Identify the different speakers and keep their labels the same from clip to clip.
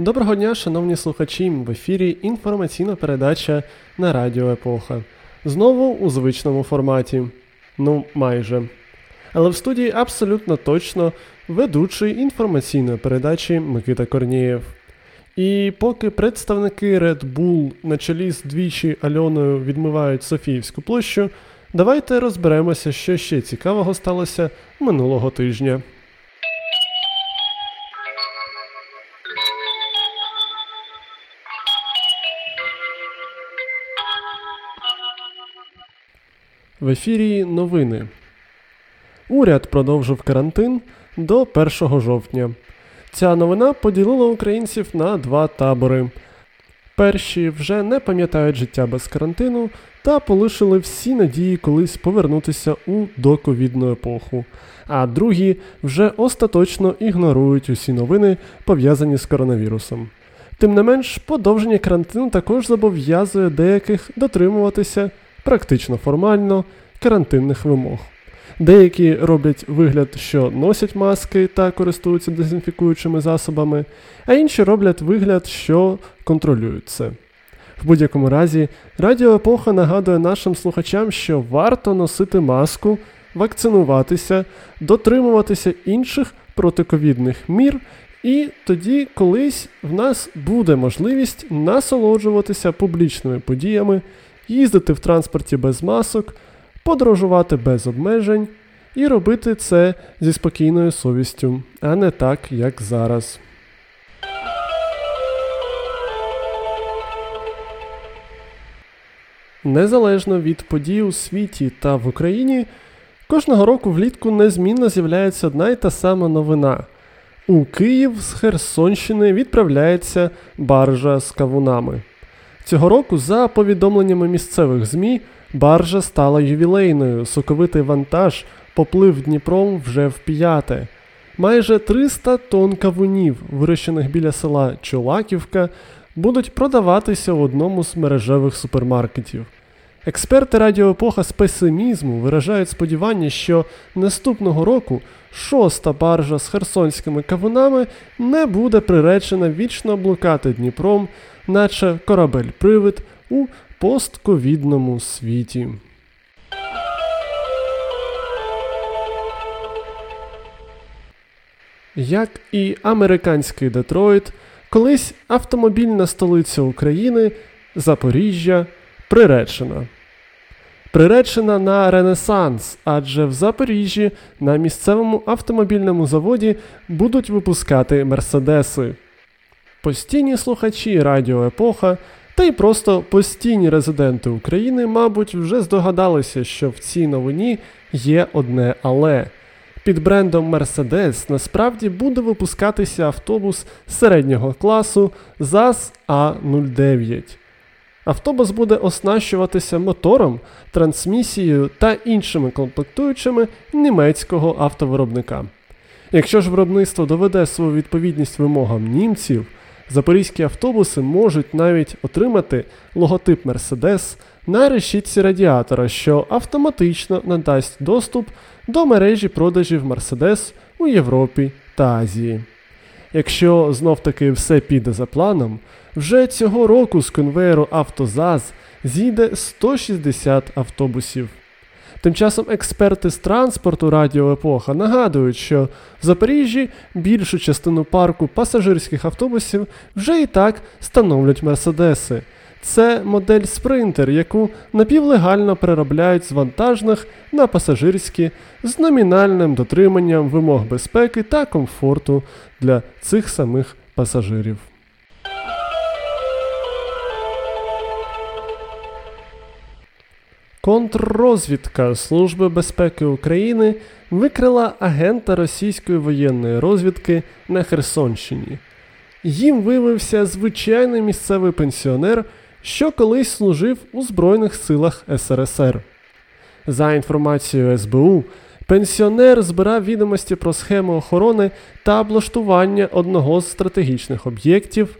Speaker 1: Доброго дня, шановні слухачі! В ефірі інформаційна передача на Радіо Епоха. Знову у звичному форматі. Ну, майже. Але в студії абсолютно точно ведучий інформаційної передачі Микита Корнієв. І поки представники Red Bull на чолі з двічі Альоною відмивають Софіївську площу, давайте розберемося, що ще цікавого сталося минулого тижня. В ефірі новини. Уряд продовжив карантин до 1 жовтня. Ця новина поділила українців на два табори. Перші вже не пам'ятають життя без карантину та полишили всі надії колись повернутися у доковідну епоху. А другі вже остаточно ігнорують усі новини, пов'язані з коронавірусом. Тим не менш, подовження карантину також зобов'язує деяких дотримуватися практично формально карантинних вимог. Деякі роблять вигляд, що носять маски та користуються дезінфікуючими засобами, а інші роблять вигляд, що контролюють це. В будь-якому разі, Радіо Епоха нагадує нашим слухачам, що варто носити маску, вакцинуватися, дотримуватися інших протиковідних мір, і тоді колись в нас буде можливість насолоджуватися публічними подіями, їздити в транспорті без масок подорожувати без обмежень і робити це зі спокійною совістю, а не так, як зараз. Незалежно від подій у світі та в Україні, кожного року влітку незмінно з'являється одна й та сама новина. У Київ з Херсонщини відправляється баржа з кавунами. Цього року, за повідомленнями місцевих ЗМІ, Баржа стала ювілейною, соковитий вантаж поплив Дніпром вже в п'яте. Майже 300 тонн кавунів, вирощених біля села Чолаківка, будуть продаватися в одному з мережевих супермаркетів. Експерти радіоепоха з песимізму виражають сподівання, що наступного року шоста баржа з херсонськими кавунами не буде приречена вічно блукати Дніпром, наче корабель-привид у постковідному світі. Як і американський Детройт, колись автомобільна столиця України Запоріжжя приречена. Приречена на Ренесанс, адже в Запоріжжі на місцевому автомобільному заводі будуть випускати Мерседеси. Постійні слухачі Радіо Епоха та й просто постійні резиденти України, мабуть, вже здогадалися, що в цій новині є одне але. Під брендом Mercedes насправді буде випускатися автобус середнього класу ЗАЗ А09. Автобус буде оснащуватися мотором, трансмісією та іншими комплектуючими німецького автовиробника. Якщо ж виробництво доведе свою відповідність вимогам німців, Запорізькі автобуси можуть навіть отримати логотип Mercedes на решітці радіатора, що автоматично надасть доступ до мережі продажів Mercedes у Європі та Азії. Якщо знов таки все піде за планом, вже цього року з конвейеру Автозаз зійде 160 автобусів. Тим часом експерти з транспорту Радіо Епоха нагадують, що в Запоріжжі більшу частину парку пасажирських автобусів вже і так становлять мерседеси. Це модель Спринтер, яку напівлегально переробляють з вантажних на пасажирські з номінальним дотриманням вимог безпеки та комфорту для цих самих пасажирів. Контррозвідка Служби безпеки України викрила агента російської воєнної розвідки на Херсонщині. Їм виявився звичайний місцевий пенсіонер, що колись служив у Збройних силах СРСР. За інформацією СБУ, Пенсіонер збирав відомості про схему охорони та облаштування одного з стратегічних об'єктів,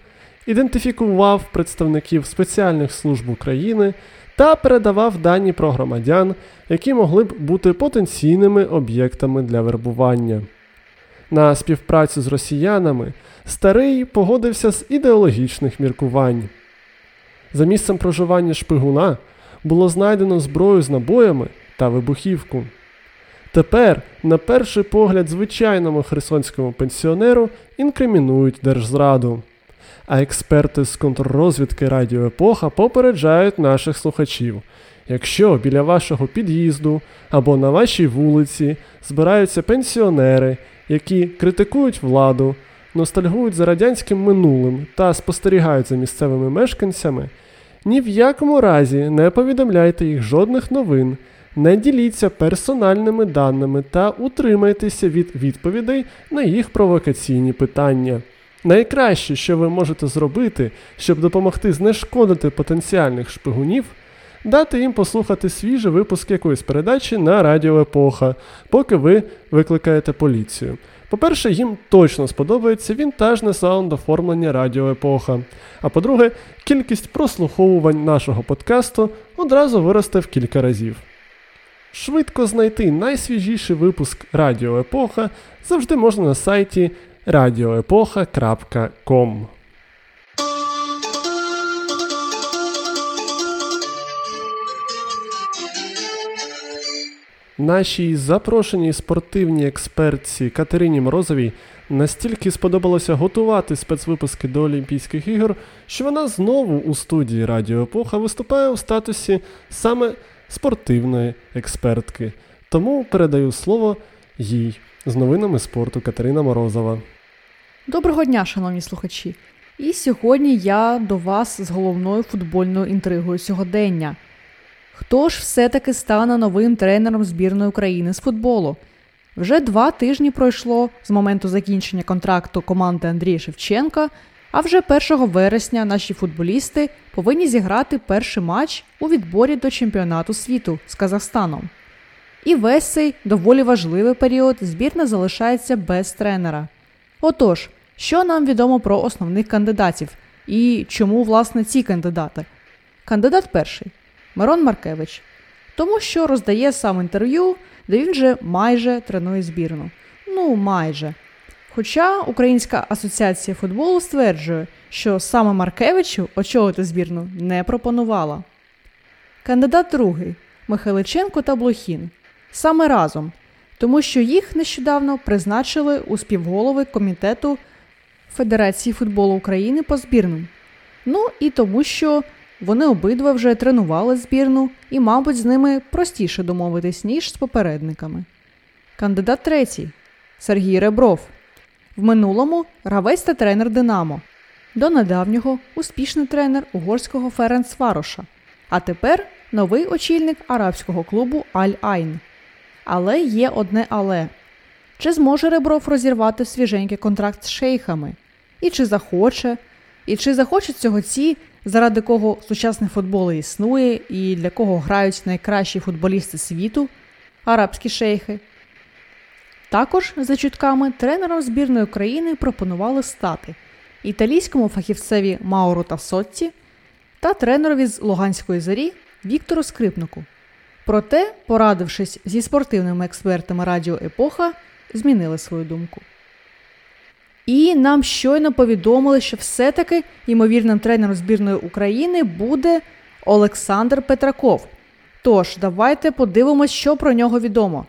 Speaker 1: ідентифікував представників спеціальних служб України та передавав дані про громадян, які могли б бути потенційними об'єктами для вербування. На співпрацю з росіянами старий погодився з ідеологічних міркувань. За місцем проживання шпигуна було знайдено зброю з набоями та вибухівку. Тепер, на перший погляд, звичайному херсонському пенсіонеру інкримінують держзраду. А експерти з контррозвідки Радіо Епоха попереджають наших слухачів. Якщо біля вашого під'їзду або на вашій вулиці збираються пенсіонери, які критикують владу, ностальгують за радянським минулим та спостерігають за місцевими мешканцями, ні в якому разі не повідомляйте їх жодних новин, не діліться персональними даними та утримайтеся від відповідей на їх провокаційні питання. Найкраще, що ви можете зробити, щоб допомогти знешкодити потенціальних шпигунів, дати їм послухати свіжий випуск якоїсь передачі на Радіо Епоха, поки ви викликаєте поліцію. По-перше, їм точно сподобається вінтажне саунд оформлення Радіо Епоха. А по-друге, кількість прослуховувань нашого подкасту одразу виросте в кілька разів. Швидко знайти найсвіжіший випуск Радіо Епоха завжди можна на сайті radioepocha.com. Нашій запрошеній спортивній експертці Катерині Морозовій настільки сподобалося готувати спецвипуски до Олімпійських ігор, що вона знову у студії Радіо Епоха виступає у статусі саме спортивної експертки. Тому передаю слово їй з новинами спорту Катерина Морозова.
Speaker 2: Доброго дня, шановні слухачі! І сьогодні я до вас з головною футбольною інтригою сьогодення. Хто ж все-таки стане новим тренером збірної України з футболу? Вже два тижні пройшло з моменту закінчення контракту команди Андрія Шевченка, а вже 1 вересня наші футболісти повинні зіграти перший матч у відборі до чемпіонату світу з Казахстаном. І весь цей доволі важливий період збірна залишається без тренера. Отож, що нам відомо про основних кандидатів і чому, власне, ці кандидати? Кандидат перший Мирон Маркевич, тому що роздає сам інтерв'ю, де він вже майже тренує збірну. Ну, майже. Хоча Українська асоціація футболу стверджує, що саме Маркевичу очолити збірну не пропонувала. Кандидат другий Михайличенко та Блохін. Саме разом, тому що їх нещодавно призначили у співголови комітету Федерації футболу України по збірним. Ну і тому, що вони обидва вже тренували збірну і, мабуть, з ними простіше домовитись, ніж з попередниками. Кандидат третій Сергій Ребров. В минулому гравець та тренер Динамо. До недавнього успішний тренер угорського Ференц Вароша. А тепер новий очільник арабського клубу Аль-Айн. Але є одне але. Чи зможе Ребров розірвати свіженький контракт з шейхами? І чи захоче, і чи захочуть цього ці, заради кого сучасний футбол існує, і для кого грають найкращі футболісти світу, арабські шейхи? Також, за чутками, тренером збірної країни пропонували стати італійському фахівцеві Мауру Тасотті та тренерові з Луганської зорі Віктору Скрипнику. Проте, порадившись зі спортивними експертами Радіо Епоха, змінили свою думку. І нам щойно повідомили, що все-таки ймовірним тренером збірної України буде Олександр Петраков. Тож, давайте подивимось, що про нього відомо.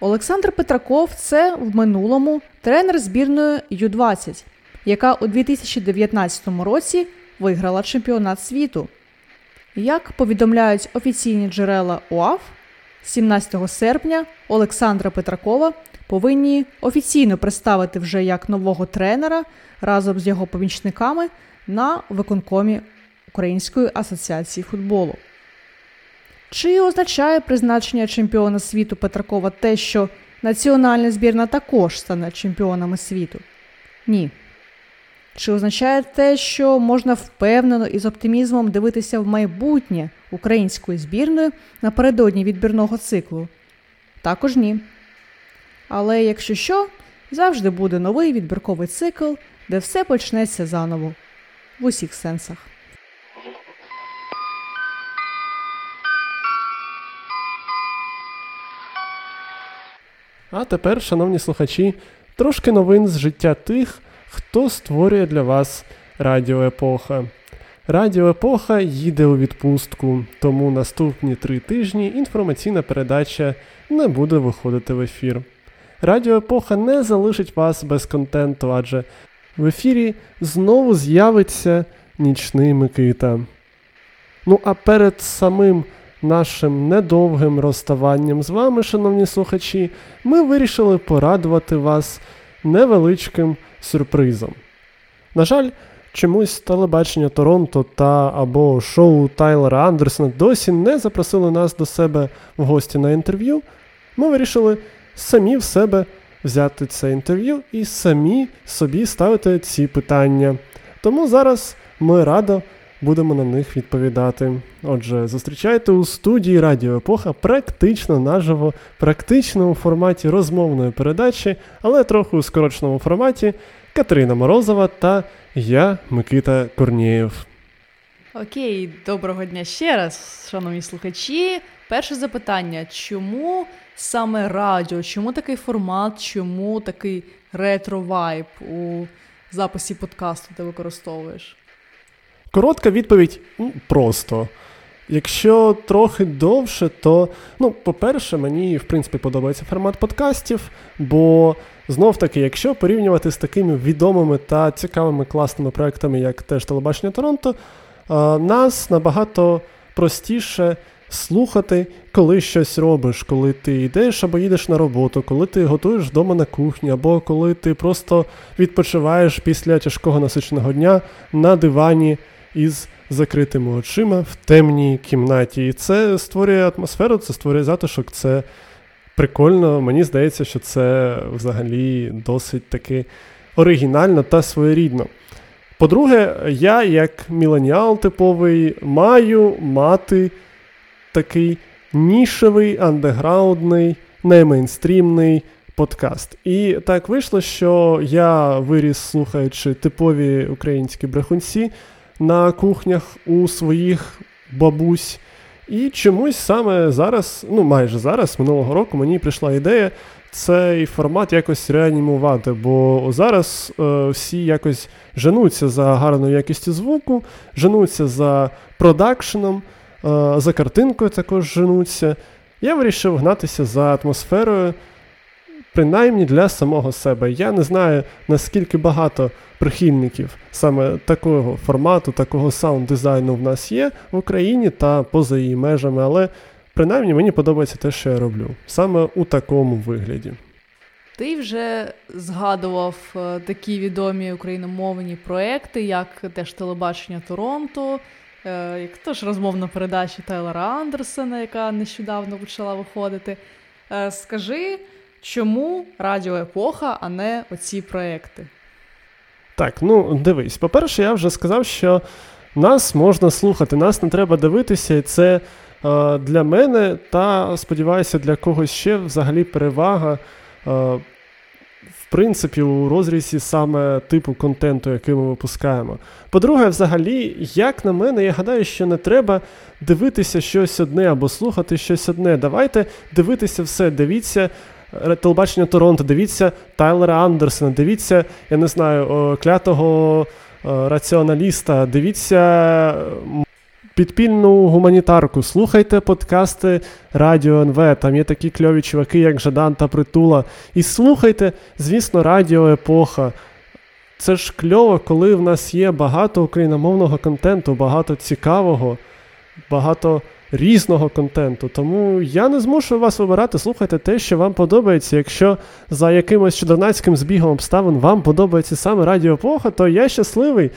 Speaker 2: Олександр Петраков це в минулому тренер збірної Ю-20, яка у 2019 році виграла чемпіонат світу. Як повідомляють офіційні джерела УАФ, 17 серпня Олександра Петракова повинні офіційно представити вже як нового тренера разом з його помічниками на виконкомі Української асоціації футболу. Чи означає призначення чемпіона світу Петракова те, що національна збірна також стане чемпіонами світу? Ні. Чи означає те, що можна впевнено і з оптимізмом дивитися в майбутнє української збірної напередодні відбірного циклу? Також ні. Але якщо що, завжди буде новий відбірковий цикл, де все почнеться заново в усіх сенсах.
Speaker 1: А тепер, шановні слухачі, трошки новин з життя тих, хто створює для вас Радіо Епоха. Радіо Епоха їде у відпустку, тому наступні три тижні інформаційна передача не буде виходити в ефір. Радіо Епоха не залишить вас без контенту, адже в ефірі знову з'явиться нічний Микита. Ну а перед самим нашим недовгим розставанням з вами, шановні слухачі, ми вирішили порадувати вас невеличким сюрпризом. На жаль, чомусь телебачення Торонто та або шоу Тайлера Андерсона досі не запросили нас до себе в гості на інтерв'ю. Ми вирішили самі в себе взяти це інтерв'ю і самі собі ставити ці питання. Тому зараз ми радо будемо на них відповідати. Отже, зустрічайте у студії Радіо Епоха практично наживо, практично у форматі розмовної передачі, але трохи у скороченому форматі Катерина Морозова та я, Микита Корнієв.
Speaker 2: Окей, доброго дня ще раз, шановні слухачі. Перше запитання: чому саме радіо? Чому такий формат, чому такий ретро-вайб у записі подкасту ти використовуєш?
Speaker 1: Коротка відповідь ну, просто. Якщо трохи довше, то, ну, по-перше, мені, в принципі, подобається формат подкастів, бо знов таки, якщо порівнювати з такими відомими та цікавими класними проектами, як теж телебачення Торонто, нас набагато простіше слухати, коли щось робиш, коли ти йдеш або їдеш на роботу, коли ти готуєш вдома на кухні, або коли ти просто відпочиваєш після тяжкого насиченого дня на дивані із закритими очима в темній кімнаті. І це створює атмосферу, це створює затишок, це прикольно. Мені здається, що це взагалі досить таки оригінально та своєрідно. По-друге, я, як міленіал типовий, маю мати такий нішевий, андеграундний, не мейнстрімний подкаст. І так вийшло, що я виріс, слухаючи типові українські брехунці на кухнях у своїх бабусь. І чомусь саме зараз, ну майже зараз, минулого року, мені прийшла ідея цей формат якось реанімувати, бо зараз е, всі якось женуться за гарною якістю звуку, женуться за продакшеном, за картинкою також женуться. Я вирішив гнатися за атмосферою, принаймні для самого себе. Я не знаю, наскільки багато прихильників саме такого формату, такого саунд-дизайну в нас є в Україні та поза її межами, але принаймні мені подобається те, що я роблю, саме у такому вигляді.
Speaker 2: Ти вже згадував е, такі відомі україномовні проекти, як теж телебачення Торонто, е, як теж розмовна передача Тайлера Андерсона, яка нещодавно почала виходити. Е, скажи, чому Радіо Епоха, а не оці проекти?
Speaker 1: Так, ну дивись, по-перше, я вже сказав, що нас можна слухати, нас не треба дивитися, і це е, для мене та, сподіваюся, для когось ще взагалі перевага. Е, принципі, у розрізі саме типу контенту, який ми випускаємо. По-друге, взагалі, як на мене, я гадаю, що не треба дивитися щось одне або слухати щось одне. Давайте дивитися все, дивіться телебачення Торонто, дивіться Тайлера Андерсона, дивіться, я не знаю, клятого раціоналіста, дивіться підпільну гуманітарку, слухайте подкасти Радіо НВ. Там є такі кльові чуваки, як Жадан та Притула. І слухайте, звісно, Радіо Епоха. Це ж кльово, коли в нас є багато україномовного контенту, багато цікавого, багато різного контенту. Тому я не змушую вас вибирати, слухайте те, що вам подобається. Якщо за якимось чудернацьким збігом обставин вам подобається саме Радіо Епоха, то я щасливий.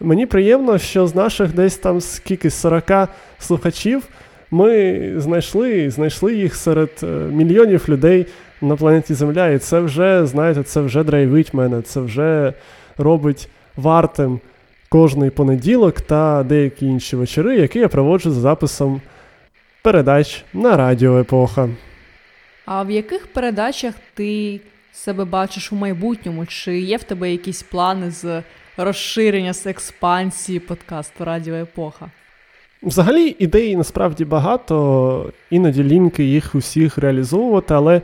Speaker 1: Мені приємно, що з наших десь там скільки 40 слухачів ми знайшли знайшли їх серед е, мільйонів людей на планеті Земля. І це вже, знаєте, це вже драйвить мене, це вже робить вартим кожний понеділок та деякі інші вечори, які я проводжу за записом передач на Радіо Епоха.
Speaker 2: А в яких передачах ти себе бачиш у майбутньому? Чи є в тебе якісь плани з розширення з експансії подкасту Радіо Епоха?
Speaker 1: Взагалі ідей насправді багато, іноді лінки їх усіх реалізовувати, але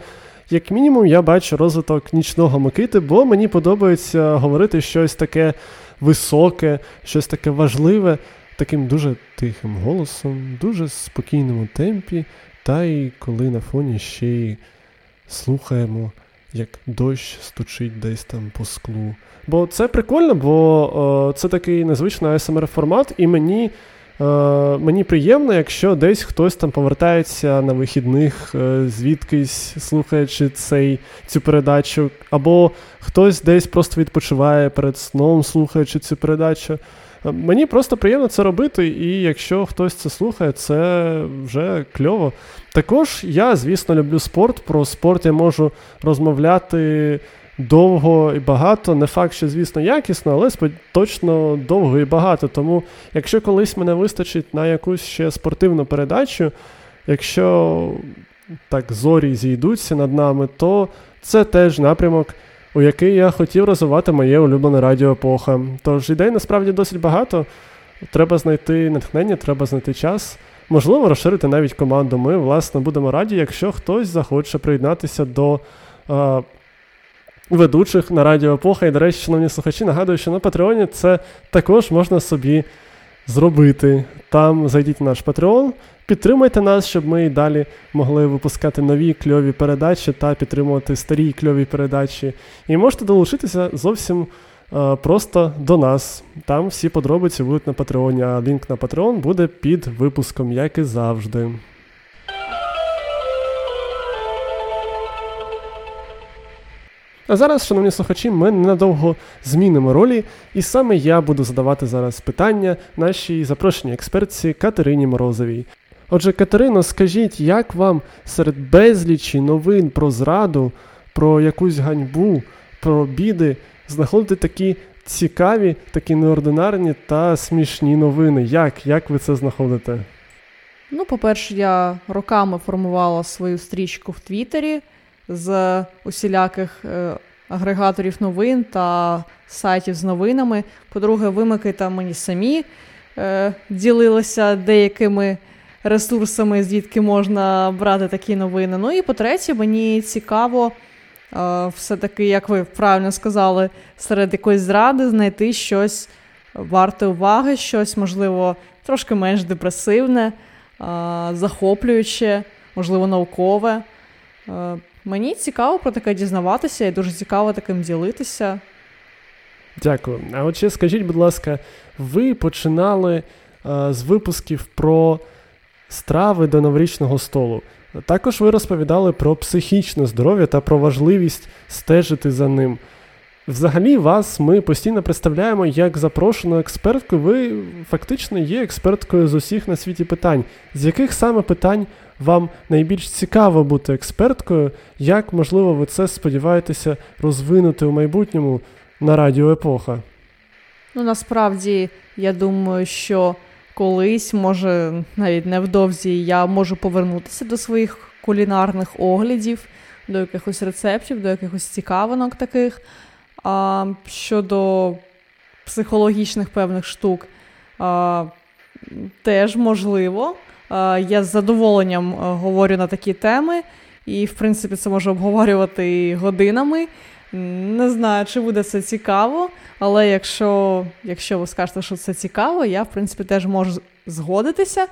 Speaker 1: як мінімум я бачу розвиток нічного Микити, бо мені подобається говорити щось таке високе, щось таке важливе, таким дуже тихим голосом, дуже спокійному темпі, та й коли на фоні ще й слухаємо, як дощ стучить десь там по склу. Бо це прикольно, бо о, це такий незвичний asmr формат і мені. Е, мені приємно, якщо десь хтось там повертається на вихідних, е, звідкись слухаючи цей, цю передачу, або хтось десь просто відпочиває перед сном, слухаючи цю передачу. Мені просто приємно це робити, і якщо хтось це слухає, це вже кльово. Також я, звісно, люблю спорт. Про спорт я можу розмовляти довго і багато. Не факт, що, звісно, якісно, але точно довго і багато. Тому, якщо колись мене вистачить на якусь ще спортивну передачу, якщо так зорі зійдуться над нами, то це теж напрямок. У який я хотів розвивати моє улюблене радіо епоха. Тож ідей насправді досить багато. Треба знайти натхнення, треба знайти час. Можливо, розширити навіть команду. Ми, власне, будемо раді, якщо хтось захоче приєднатися до а, ведучих на Радіо Епоха. І, до речі, шановні слухачі, нагадую, що на Патреоні це також можна собі зробити. Там зайдіть в наш Patreon, підтримайте нас, щоб ми і далі могли випускати нові кльові передачі та підтримувати старі кльові передачі. І можете долучитися зовсім. Е, просто до нас. Там всі подробиці будуть на Патреоні, а лінк на Patreon буде під випуском, як і завжди. А зараз, шановні слухачі, ми ненадовго змінимо ролі, і саме я буду задавати зараз питання нашій запрошеній експертці Катерині Морозовій. Отже, Катерино, скажіть, як вам серед безлічі новин про зраду, про якусь ганьбу, про біди знаходити такі цікаві, такі неординарні та смішні новини? Як? Як ви це знаходите?
Speaker 2: Ну, по-перше, я роками формувала свою стрічку в Твіттері з усіляких е, агрегаторів новин та сайтів з новинами. По-друге, вимики там мені самі е, ділилися деякими ресурсами, звідки можна брати такі новини. Ну і по-третє, мені цікаво. Е, все-таки, як ви правильно сказали, серед якоїсь зради знайти щось варте уваги, щось, можливо, трошки менш депресивне, захоплююче, можливо, наукове. Е, Мені цікаво про таке дізнаватися і дуже цікаво таким ділитися.
Speaker 1: Дякую. А от ще скажіть, будь ласка, ви починали а, з випусків про страви до новорічного столу. Також ви розповідали про психічне здоров'я та про важливість стежити за ним. Взагалі, вас ми постійно представляємо як запрошену експертку. Ви фактично є експерткою з усіх на світі питань. З яких саме питань вам найбільш цікаво бути експерткою? Як, можливо, ви це сподіваєтеся розвинути у майбутньому на радіо Епоха?
Speaker 2: Ну, насправді, я думаю, що колись, може, навіть невдовзі, я можу повернутися до своїх кулінарних оглядів, до якихось рецептів, до якихось цікавинок таких. А щодо психологічних певних штук, а, теж можливо. А, я з задоволенням говорю на такі теми, і, в принципі, це можу обговорювати годинами. Не знаю, чи буде це цікаво, але якщо якщо ви скажете, що це цікаво, я в принципі теж можу згодитися.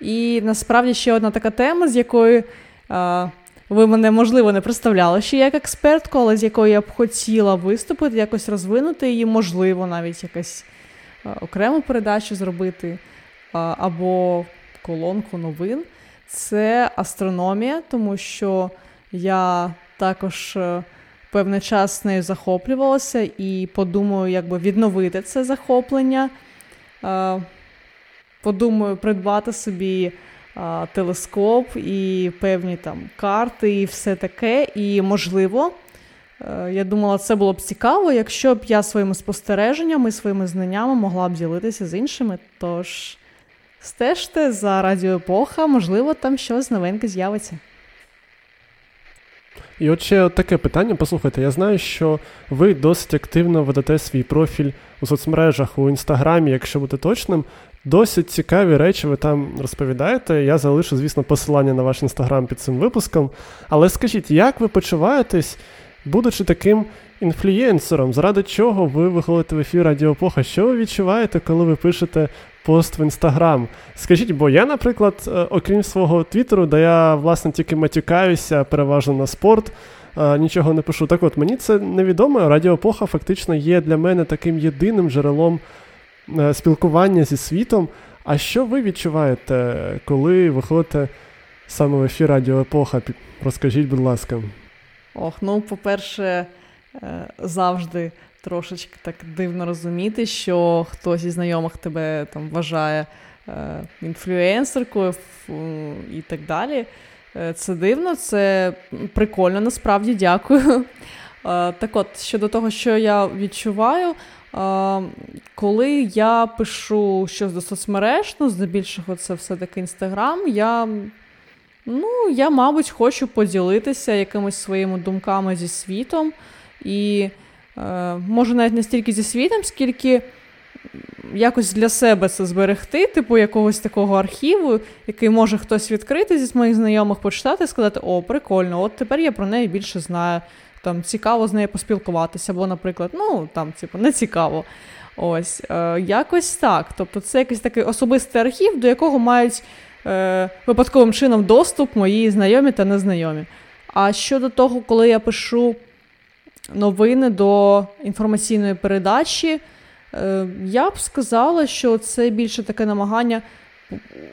Speaker 2: І насправді ще одна така тема, з якою а, ви мене, можливо, не представляли ще як експертку, але з якою я б хотіла виступити, якось розвинути її, можливо, навіть якась окрему передачу зробити а, або колонку новин. Це астрономія, тому що я також е, певний час нею захоплювалася і подумаю, як би відновити це захоплення. Подумаю, придбати собі а, телескоп і певні там карти, і все таке. І, можливо, е, я думала, це було б цікаво, якщо б я своїми спостереженнями, своїми знаннями могла б ділитися з іншими. Тож стежте за радіоепоха, можливо, там щось новеньке з'явиться.
Speaker 1: І от ще таке питання, послухайте, я знаю, що ви досить активно ведете свій профіль у соцмережах у інстаграмі, якщо бути точним. Досить цікаві речі ви там розповідаєте. Я залишу, звісно, посилання на ваш інстаграм під цим випуском. Але скажіть, як ви почуваєтесь, будучи таким інфлюєнсером, заради чого ви виходите в ефір Радіопоха? Що ви відчуваєте, коли ви пишете пост в інстаграм? Скажіть, бо я, наприклад, е, окрім свого твіттеру, де я власне тільки матюкаюся, переважно на спорт. Е, нічого не пишу. Так от мені це невідомо. Радіопоха фактично є для мене таким єдиним джерелом Е, спілкування зі світом. А що ви відчуваєте, коли виходите саме в ефір Радіо Епоха? Розкажіть, будь ласка.
Speaker 2: Ох, ну, по-перше, завжди трошечки так дивно розуміти, що хтось із знайомих тебе там вважає е, інфлюенсеркою і так далі. Це дивно, це прикольно, насправді дякую. Так от, щодо того, що я відчуваю, коли я пишу щось до соцмереж, ну, здебільшого, це все-таки інстаграм, я, ну, я, мабуть, хочу поділитися якимись своїми думками зі світом. І е, може навіть не стільки зі світом, скільки якось для себе це зберегти, типу якогось такого архіву, який може хтось відкрити зі моїх знайомих, почитати і сказати, о, прикольно, от тепер я про неї більше знаю там цікаво з нею поспілкуватися, або, наприклад, ну там, типу, не цікаво. Ось, е, якось так. Тобто, це якийсь такий особистий архів, до якого мають е, випадковим чином доступ мої знайомі та незнайомі. А щодо того, коли я пишу новини до інформаційної передачі, е, я б сказала, що це більше таке намагання.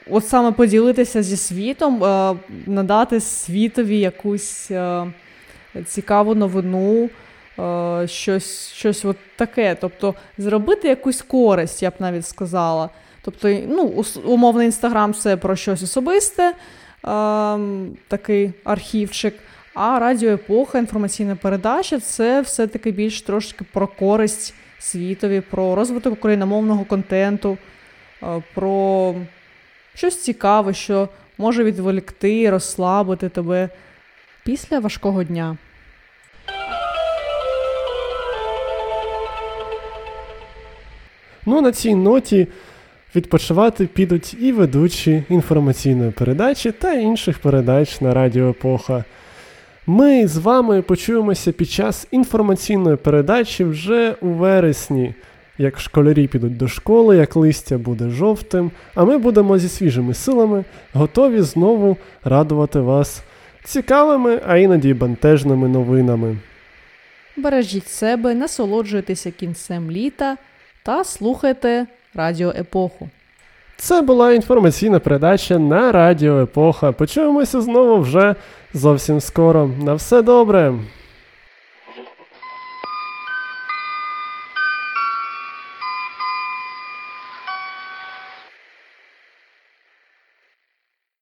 Speaker 2: От саме поділитися зі світом, е, надати світові якусь е, цікаву новину, щось щось от таке. Тобто зробити якусь користь, я б навіть сказала. Тобто, ну, умовний інстаграм це про щось особисте, ем, такий архівчик. А радіоепоха, інформаційна передача це все-таки більш трошки про користь світові, про розвиток україномовного контенту, е, про щось цікаве, що може відволікти, розслабити тебе після важкого дня.
Speaker 1: Ну, на цій ноті відпочивати підуть і ведучі інформаційної передачі та інших передач на Радіо Епоха. Ми з вами почуємося під час інформаційної передачі вже у вересні, як школярі підуть до школи, як листя буде жовтим, а ми будемо зі свіжими силами готові знову радувати вас цікавими, а іноді бентежними новинами.
Speaker 2: Бережіть себе, насолоджуйтеся кінцем літа та слухайте Радіо Епоху.
Speaker 1: Це була інформаційна передача на Радіо Епоха. Почуємося знову вже зовсім скоро. На все добре!